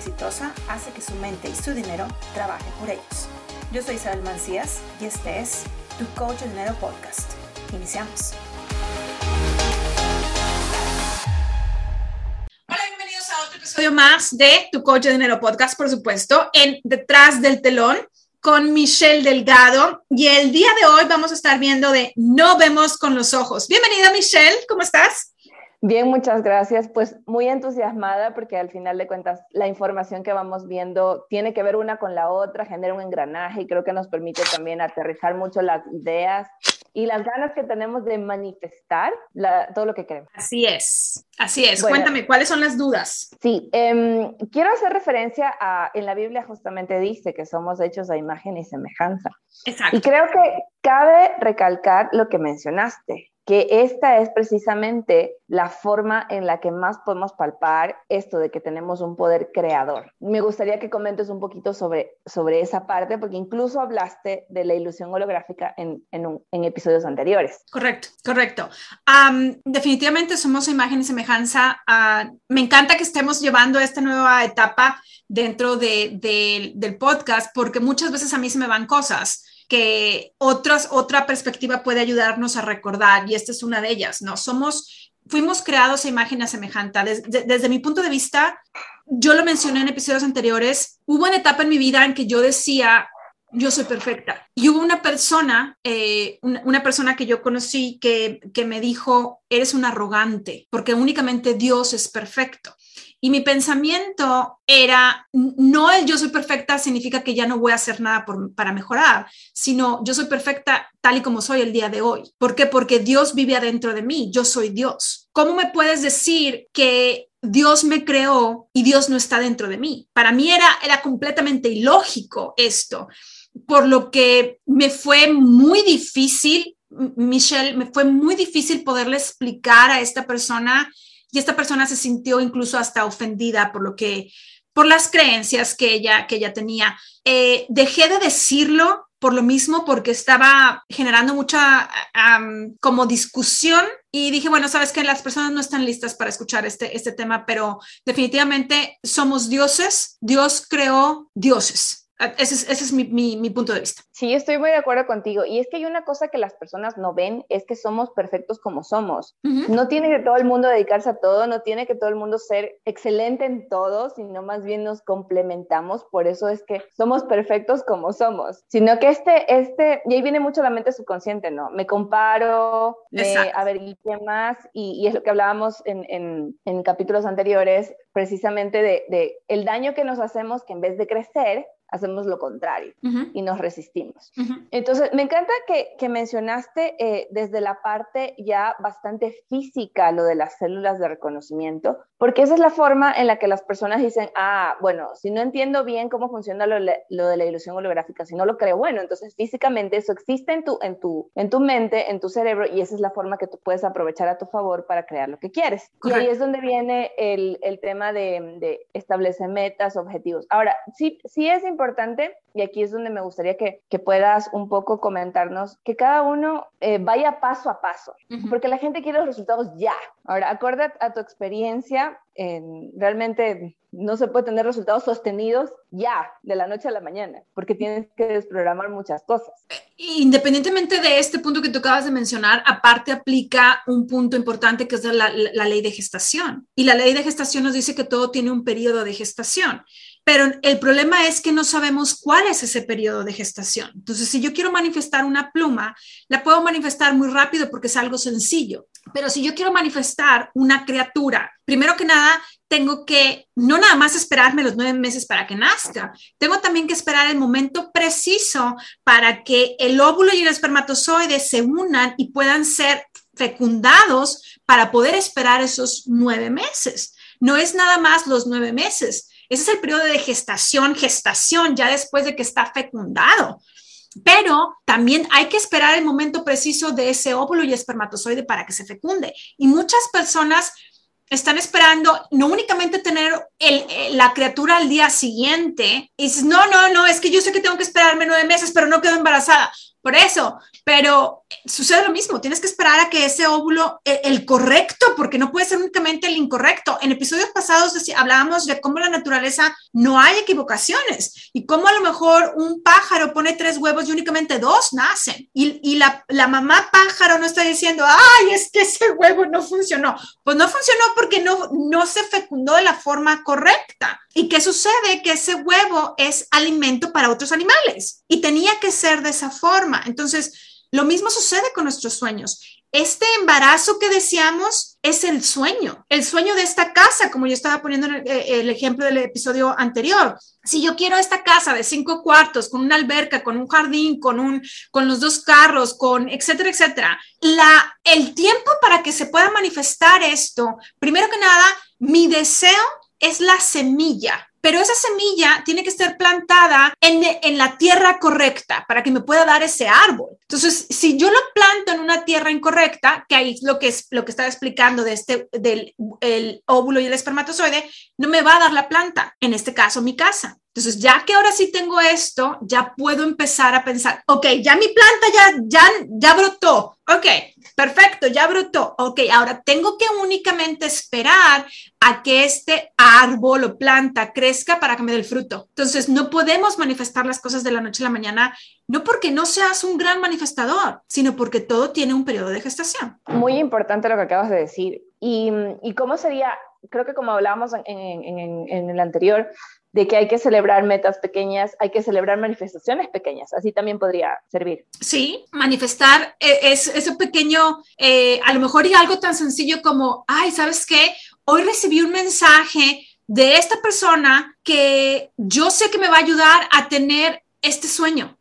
exitosa hace que su mente y su dinero trabajen por ellos. Yo soy Isabel Mancías y este es Tu Coach Dinero Podcast. Iniciamos. Hola, bienvenidos a otro episodio más de Tu Coach Dinero Podcast, por supuesto, en Detrás del Telón con Michelle Delgado y el día de hoy vamos a estar viendo de No vemos con los ojos. Bienvenida Michelle, ¿cómo estás? Bien, muchas gracias. Pues muy entusiasmada porque al final de cuentas la información que vamos viendo tiene que ver una con la otra, genera un engranaje y creo que nos permite también aterrizar mucho las ideas y las ganas que tenemos de manifestar todo lo que queremos. Así es, así es. Cuéntame, ¿cuáles son las dudas? Sí, em, quiero hacer referencia a, en la Biblia justamente dice que somos hechos a imagen y semejanza. Exacto. Y creo que cabe recalcar lo que mencionaste que esta es precisamente la forma en la que más podemos palpar esto de que tenemos un poder creador. Me gustaría que comentes un poquito sobre, sobre esa parte, porque incluso hablaste de la ilusión holográfica en, en, episodios anteriores. Correcto, correcto. definitivamente somos imagen y semejanza. me encanta que estemos llevando esta nueva etapa dentro de, del podcast, porque muchas veces a mí se me van cosas que otras, otra perspectiva puede ayudarnos a recordar, y esta es una de ellas, ¿no? Somos, fuimos creados a imagen semejante. Desde, mi punto de vista, yo lo mencioné en episodios anteriores, hubo una etapa en mi vida en que yo decía, yo soy perfecta. Y hubo una persona, eh, una, persona que yo conocí que, que me dijo, eres un arrogante, porque únicamente Dios es perfecto. Y mi pensamiento era, no el yo soy perfecta significa que ya no voy a hacer nada para mejorar, sino yo soy perfecta tal y como soy el día de hoy. ¿Por qué? Porque Dios vive adentro de mí, yo soy Dios. ¿Cómo me puedes decir que Dios me creó y Dios no está dentro de mí? Para mí era, era completamente ilógico esto, por lo que me fue muy difícil, Michelle, me fue muy difícil poderle explicar a esta persona y esta persona se sintió incluso hasta ofendida por lo que, por las creencias que ella, que ella tenía. Eh, dejé de decirlo por lo mismo, porque estaba generando mucha como discusión y dije, bueno, sabes que las personas no están listas para escuchar este, este tema, pero definitivamente somos dioses, Dios creó dioses. Ese es, ese es mi, mi, punto de vista. Sí, estoy muy de acuerdo contigo. Y es que hay una cosa que las personas no ven, es que somos perfectos como somos. No tiene que todo el mundo dedicarse a todo, no tiene que todo el mundo ser excelente en todo, sino más bien nos complementamos. Por eso es que somos perfectos como somos. Sino que este, este, y ahí viene mucho la mente subconsciente, ¿no? Me comparo, me, a ver, ¿y qué más? Y, y, es lo que hablábamos en, en, en capítulos anteriores, precisamente de, de el daño que nos hacemos, que en vez de crecer, hacemos lo contrario y nos resistimos. Entonces, me encanta que, que mencionaste eh, desde la parte ya bastante física lo de las células de reconocimiento, porque esa es la forma en la que las personas dicen, ah, bueno, si no entiendo bien cómo funciona lo, lo de la ilusión holográfica, si no lo creo, bueno, entonces físicamente eso existe en tu, en, tu, en tu mente, en tu cerebro, y esa es la forma que tú puedes aprovechar a tu favor para crear lo que quieres. Y ahí es donde viene el, el tema de, de establecer metas, objetivos. Ahora, sí, sí es importante importante, y aquí es donde me gustaría que, que puedas un poco comentarnos, que cada uno eh, vaya paso a paso, porque la gente quiere los resultados ya. Ahora, acuérdate a tu experiencia, realmente no se puede tener resultados sostenidos ya, de la noche a la mañana, porque tienes que desprogramar muchas cosas. Independientemente de este punto que tú acabas de mencionar, aparte aplica un punto importante que es la, la ley de gestación. Y la ley de gestación nos dice que todo tiene un periodo de gestación. Pero el problema es que no sabemos cuál es ese periodo de gestación. Entonces, si yo quiero manifestar una pluma, la puedo manifestar muy rápido porque es algo sencillo. Pero si yo quiero manifestar una criatura, primero que nada, tengo que no nada más esperarme los nueve meses para que nazca, tengo también que esperar el momento preciso para que el óvulo y el espermatozoide se unan y puedan ser fecundados para poder esperar esos nueve meses. No es nada más los nueve meses, ese es el periodo de gestación, gestación, ya después de que está fecundado. Pero también hay que esperar el momento preciso de ese óvulo y espermatozoide para que se fecunde. Y muchas personas están esperando no únicamente tener la criatura al día siguiente y dices, no, no, no, es que yo sé que tengo que esperarme nueve meses, pero no quedo embarazada. Por eso, pero sucede lo mismo, tienes que esperar a que ese óvulo, el, el correcto, porque no puede ser únicamente el incorrecto. En episodios pasados hablábamos de cómo la naturaleza no hay equivocaciones y cómo a lo mejor un pájaro pone tres huevos y únicamente dos nacen. Y, y la, la mamá pájaro no está diciendo, ay, es que ese huevo no funcionó. Pues no funcionó porque no, no se fecundó de la forma correcta. ¿Y qué sucede? Que ese huevo es alimento para otros animales y tenía que ser de esa forma. Entonces, lo mismo sucede con nuestros sueños. Este embarazo que deseamos es el sueño, el sueño de esta casa, como yo estaba poniendo el, el, ejemplo del episodio anterior. Si yo quiero esta casa de cinco cuartos, con una alberca, con un jardín, con, un, con los dos carros, con etcétera, etcétera, la, el tiempo para que se pueda manifestar esto, primero que nada, mi deseo es la semilla pero esa semilla tiene que estar plantada en, en, la tierra correcta para que me pueda dar ese árbol. Entonces, si yo lo planto en una tierra incorrecta, que ahí lo que es lo que estaba explicando de este del el óvulo y el espermatozoide, no me va a dar la planta, en este caso mi casa. Entonces, ya que ahora sí tengo esto, ya puedo empezar a pensar, ok, ya mi planta ya, ya, ya brotó, ok, perfecto, ya brotó, ok, ahora tengo que únicamente esperar a que este árbol o planta crezca para que me dé el fruto. Entonces, no podemos manifestar las cosas de la noche a la mañana, no porque no seas un gran manifestador, sino porque todo tiene un periodo de gestación. Muy importante lo que acabas de decir. ¿Y, y cómo sería? Creo que como hablábamos en, en, en, en el anterior, de que hay que celebrar metas pequeñas, hay que celebrar manifestaciones pequeñas, así también podría servir. Sí, manifestar es ese pequeño, eh, a lo mejor y algo tan sencillo como, ay, ¿sabes qué? Hoy recibí un mensaje de esta persona que yo sé que me va a ayudar a tener este sueño.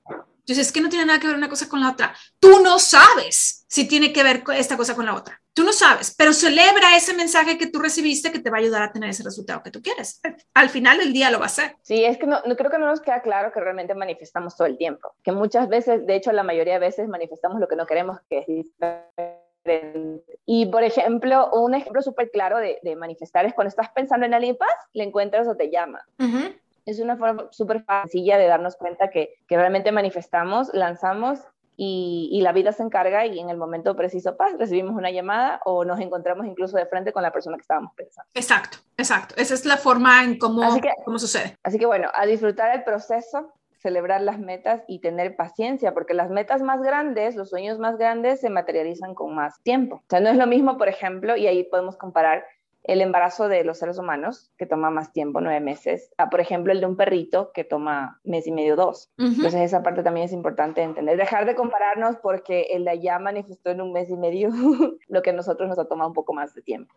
Entonces, es que no tiene nada que ver una cosa con la otra. Tú no sabes si tiene que ver esta cosa con la otra. Tú no sabes, pero celebra ese mensaje que tú recibiste que te va a ayudar a tener ese resultado que tú quieres. Al final del día lo va a hacer. Sí, es que no, no creo que no nos queda claro que realmente manifestamos todo el tiempo, que muchas veces, de hecho la mayoría de veces manifestamos lo que no queremos que es y por ejemplo, un ejemplo súper claro de, de, manifestar es cuando estás pensando en alguien paz, le encuentras o te llama. Uh -huh. Es una forma súper sencilla de darnos cuenta que, que realmente manifestamos, lanzamos y, y, la vida se encarga y en el momento preciso, paz, recibimos una llamada o nos encontramos incluso de frente con la persona que estábamos pensando. Exacto, exacto. Esa es la forma en cómo, que, cómo sucede. Así que bueno, a disfrutar el proceso, celebrar las metas y tener paciencia, porque las metas más grandes, los sueños más grandes se materializan con más tiempo. O sea, no es lo mismo, por ejemplo, y ahí podemos comparar el embarazo de los seres humanos, que toma más tiempo, nueve meses, a, por ejemplo, el de un perrito, que toma mes y medio, dos. Uh -huh. Entonces, esa parte también es importante entender. Dejar de compararnos porque el de allá manifestó en un mes y medio lo que a nosotros nos ha tomado un poco más de tiempo.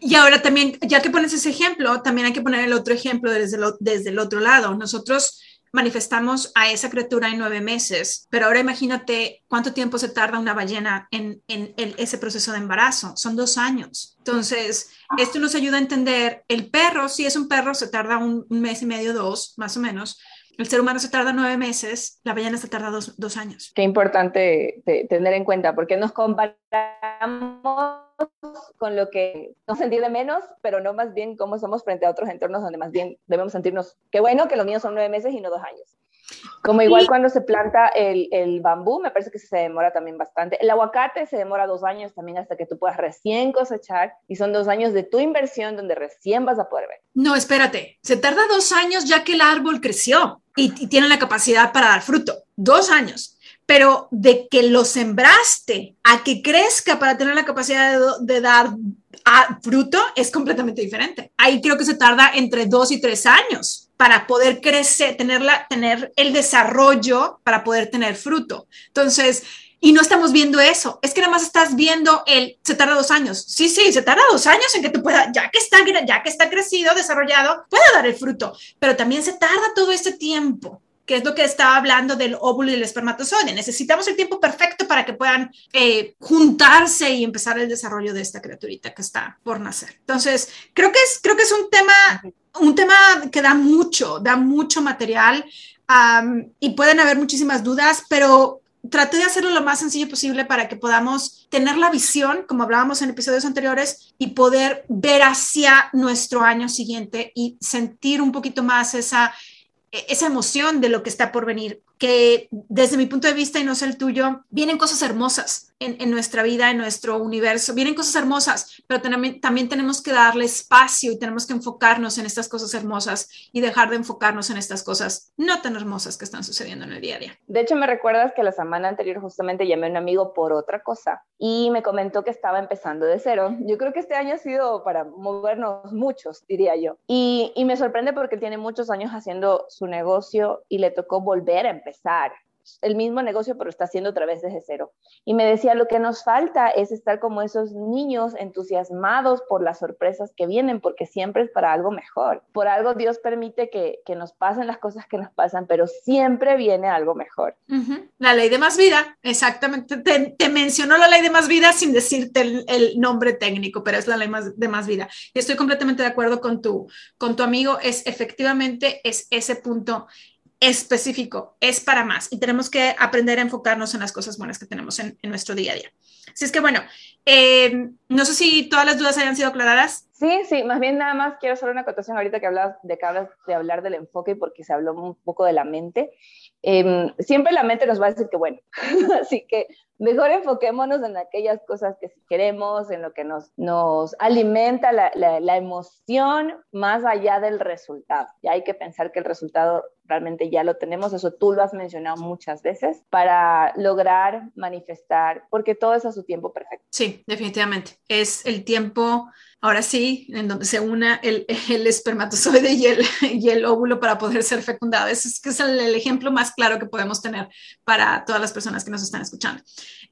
Y ahora también, ya que pones ese ejemplo, también hay que poner el otro ejemplo desde, lo, desde el otro lado. Nosotros manifestamos a esa criatura en nueve meses, pero ahora imagínate cuánto tiempo se tarda una ballena en, en, en, ese proceso de embarazo. Son dos años. Entonces, esto nos ayuda a entender, el perro, si es un perro, se tarda un, un mes y medio, dos, más o menos. El ser humano se tarda nueve meses, la ballena se tarda dos, dos años. Qué importante tener en cuenta, porque nos comparamos con lo que nos sentir de menos, pero no más bien cómo somos frente a otros entornos donde más bien debemos sentirnos, qué bueno que los míos son nueve meses y no dos años. Como igual cuando se planta el, el, bambú, me parece que se demora también bastante. El aguacate se demora dos años también hasta que tú puedas recién cosechar y son dos años de tu inversión donde recién vas a poder ver. No, espérate, se tarda dos años ya que el árbol creció y, y tiene la capacidad para dar fruto. Dos años pero de que lo sembraste a que crezca para tener la capacidad de, dar a fruto es completamente diferente. Ahí creo que se tarda entre dos y tres años para poder crecer, tener, la, tener el desarrollo para poder tener fruto. Entonces, y no estamos viendo eso. Es que nada más estás viendo el, se tarda dos años. Sí, sí, se tarda dos años en que tú puedas, ya que está, ya que está crecido, desarrollado, pueda dar el fruto. Pero también se tarda todo este tiempo que es lo que estaba hablando del óvulo y el espermatozoide. Necesitamos el tiempo perfecto para que puedan eh, juntarse y empezar el desarrollo de esta criaturita que está por nacer. Entonces, creo que es, creo que es un tema, un tema que da mucho, da mucho material um, y pueden haber muchísimas dudas, pero traté de hacerlo lo más sencillo posible para que podamos tener la visión, como hablábamos en episodios anteriores, y poder ver hacia nuestro año siguiente y sentir un poquito más esa esa emoción de lo que está por venir. Que desde mi punto de vista y no sé el tuyo, vienen cosas hermosas en, nuestra vida, en nuestro universo, vienen cosas hermosas, pero también, también tenemos que darle espacio y tenemos que enfocarnos en estas cosas hermosas y dejar de enfocarnos en estas cosas no tan hermosas que están sucediendo en el día a día. De hecho, me recuerdas que la semana anterior justamente llamé a un amigo por otra cosa y me comentó que estaba empezando de cero. Yo creo que este año ha sido para movernos muchos, diría yo. Y, y me sorprende porque tiene muchos años haciendo su negocio y le tocó volver a empezar el mismo negocio, pero está haciendo otra vez desde cero. Y me decía, lo que nos falta es estar como esos niños entusiasmados por las sorpresas que vienen, porque siempre es para algo mejor. Por algo Dios permite que, nos pasen las cosas que nos pasan, pero siempre viene algo mejor. La ley de más vida, exactamente. Te, mencionó la ley de más vida sin decirte el, nombre técnico, pero es la ley de más vida. Y estoy completamente de acuerdo con tu, con tu amigo, es efectivamente es ese punto específico, es para más y tenemos que aprender a enfocarnos en las cosas buenas que tenemos en, nuestro día a día. Así es que bueno, eh, no sé si todas las dudas hayan sido aclaradas. Sí, sí, más bien nada más quiero hacer una acotación ahorita que hablas de, que hablas de hablar del enfoque porque se habló un poco de la mente. Em, siempre la mente nos va a decir que bueno, así que mejor enfoquémonos en aquellas cosas que queremos, en lo que nos, nos alimenta la, la, emoción más allá del resultado. Y hay que pensar que el resultado realmente ya lo tenemos, eso tú lo has mencionado muchas veces, para lograr manifestar, porque todo es a su tiempo perfecto. Sí, definitivamente. Es el tiempo ahora sí, en donde se una el, el espermatozoide y el, y el, óvulo para poder ser fecundado. Ese es, es el, ejemplo más claro que podemos tener para todas las personas que nos están escuchando.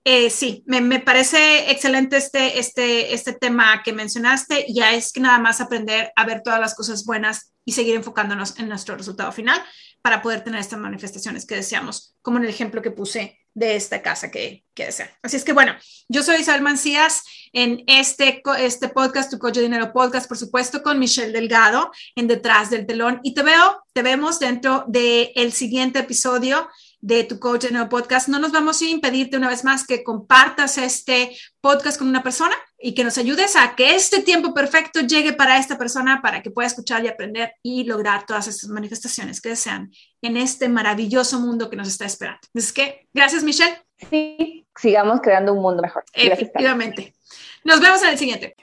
Eh, sí, me, me, parece excelente este, este, este tema que mencionaste. Ya es que nada más aprender a ver todas las cosas buenas y seguir enfocándonos en nuestro resultado final para poder tener estas manifestaciones que deseamos, como en el ejemplo que puse de esta casa que, que desean. Así es que bueno, yo soy Isabel Mancías en este, este podcast, Tu de Dinero Podcast, por supuesto, con Michelle Delgado en Detrás del Telón. Y te veo, te vemos dentro del el siguiente episodio de tu coach de nuevo podcast. No nos vamos a impedirte una vez más que compartas este podcast con una persona y que nos ayudes a que este tiempo perfecto llegue para esta persona para que pueda escuchar y aprender y lograr todas estas manifestaciones que desean en este maravilloso mundo que nos está esperando. Es que, gracias Michelle. Sí, sigamos creando un mundo mejor. Efectivamente. Nos vemos en el siguiente.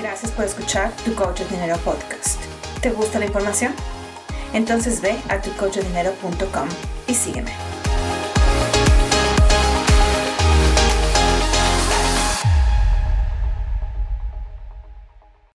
Gracias por escuchar tu Coach de Dinero Podcast. ¿Te gusta la información? Entonces ve a tucochodinero.com y sígueme.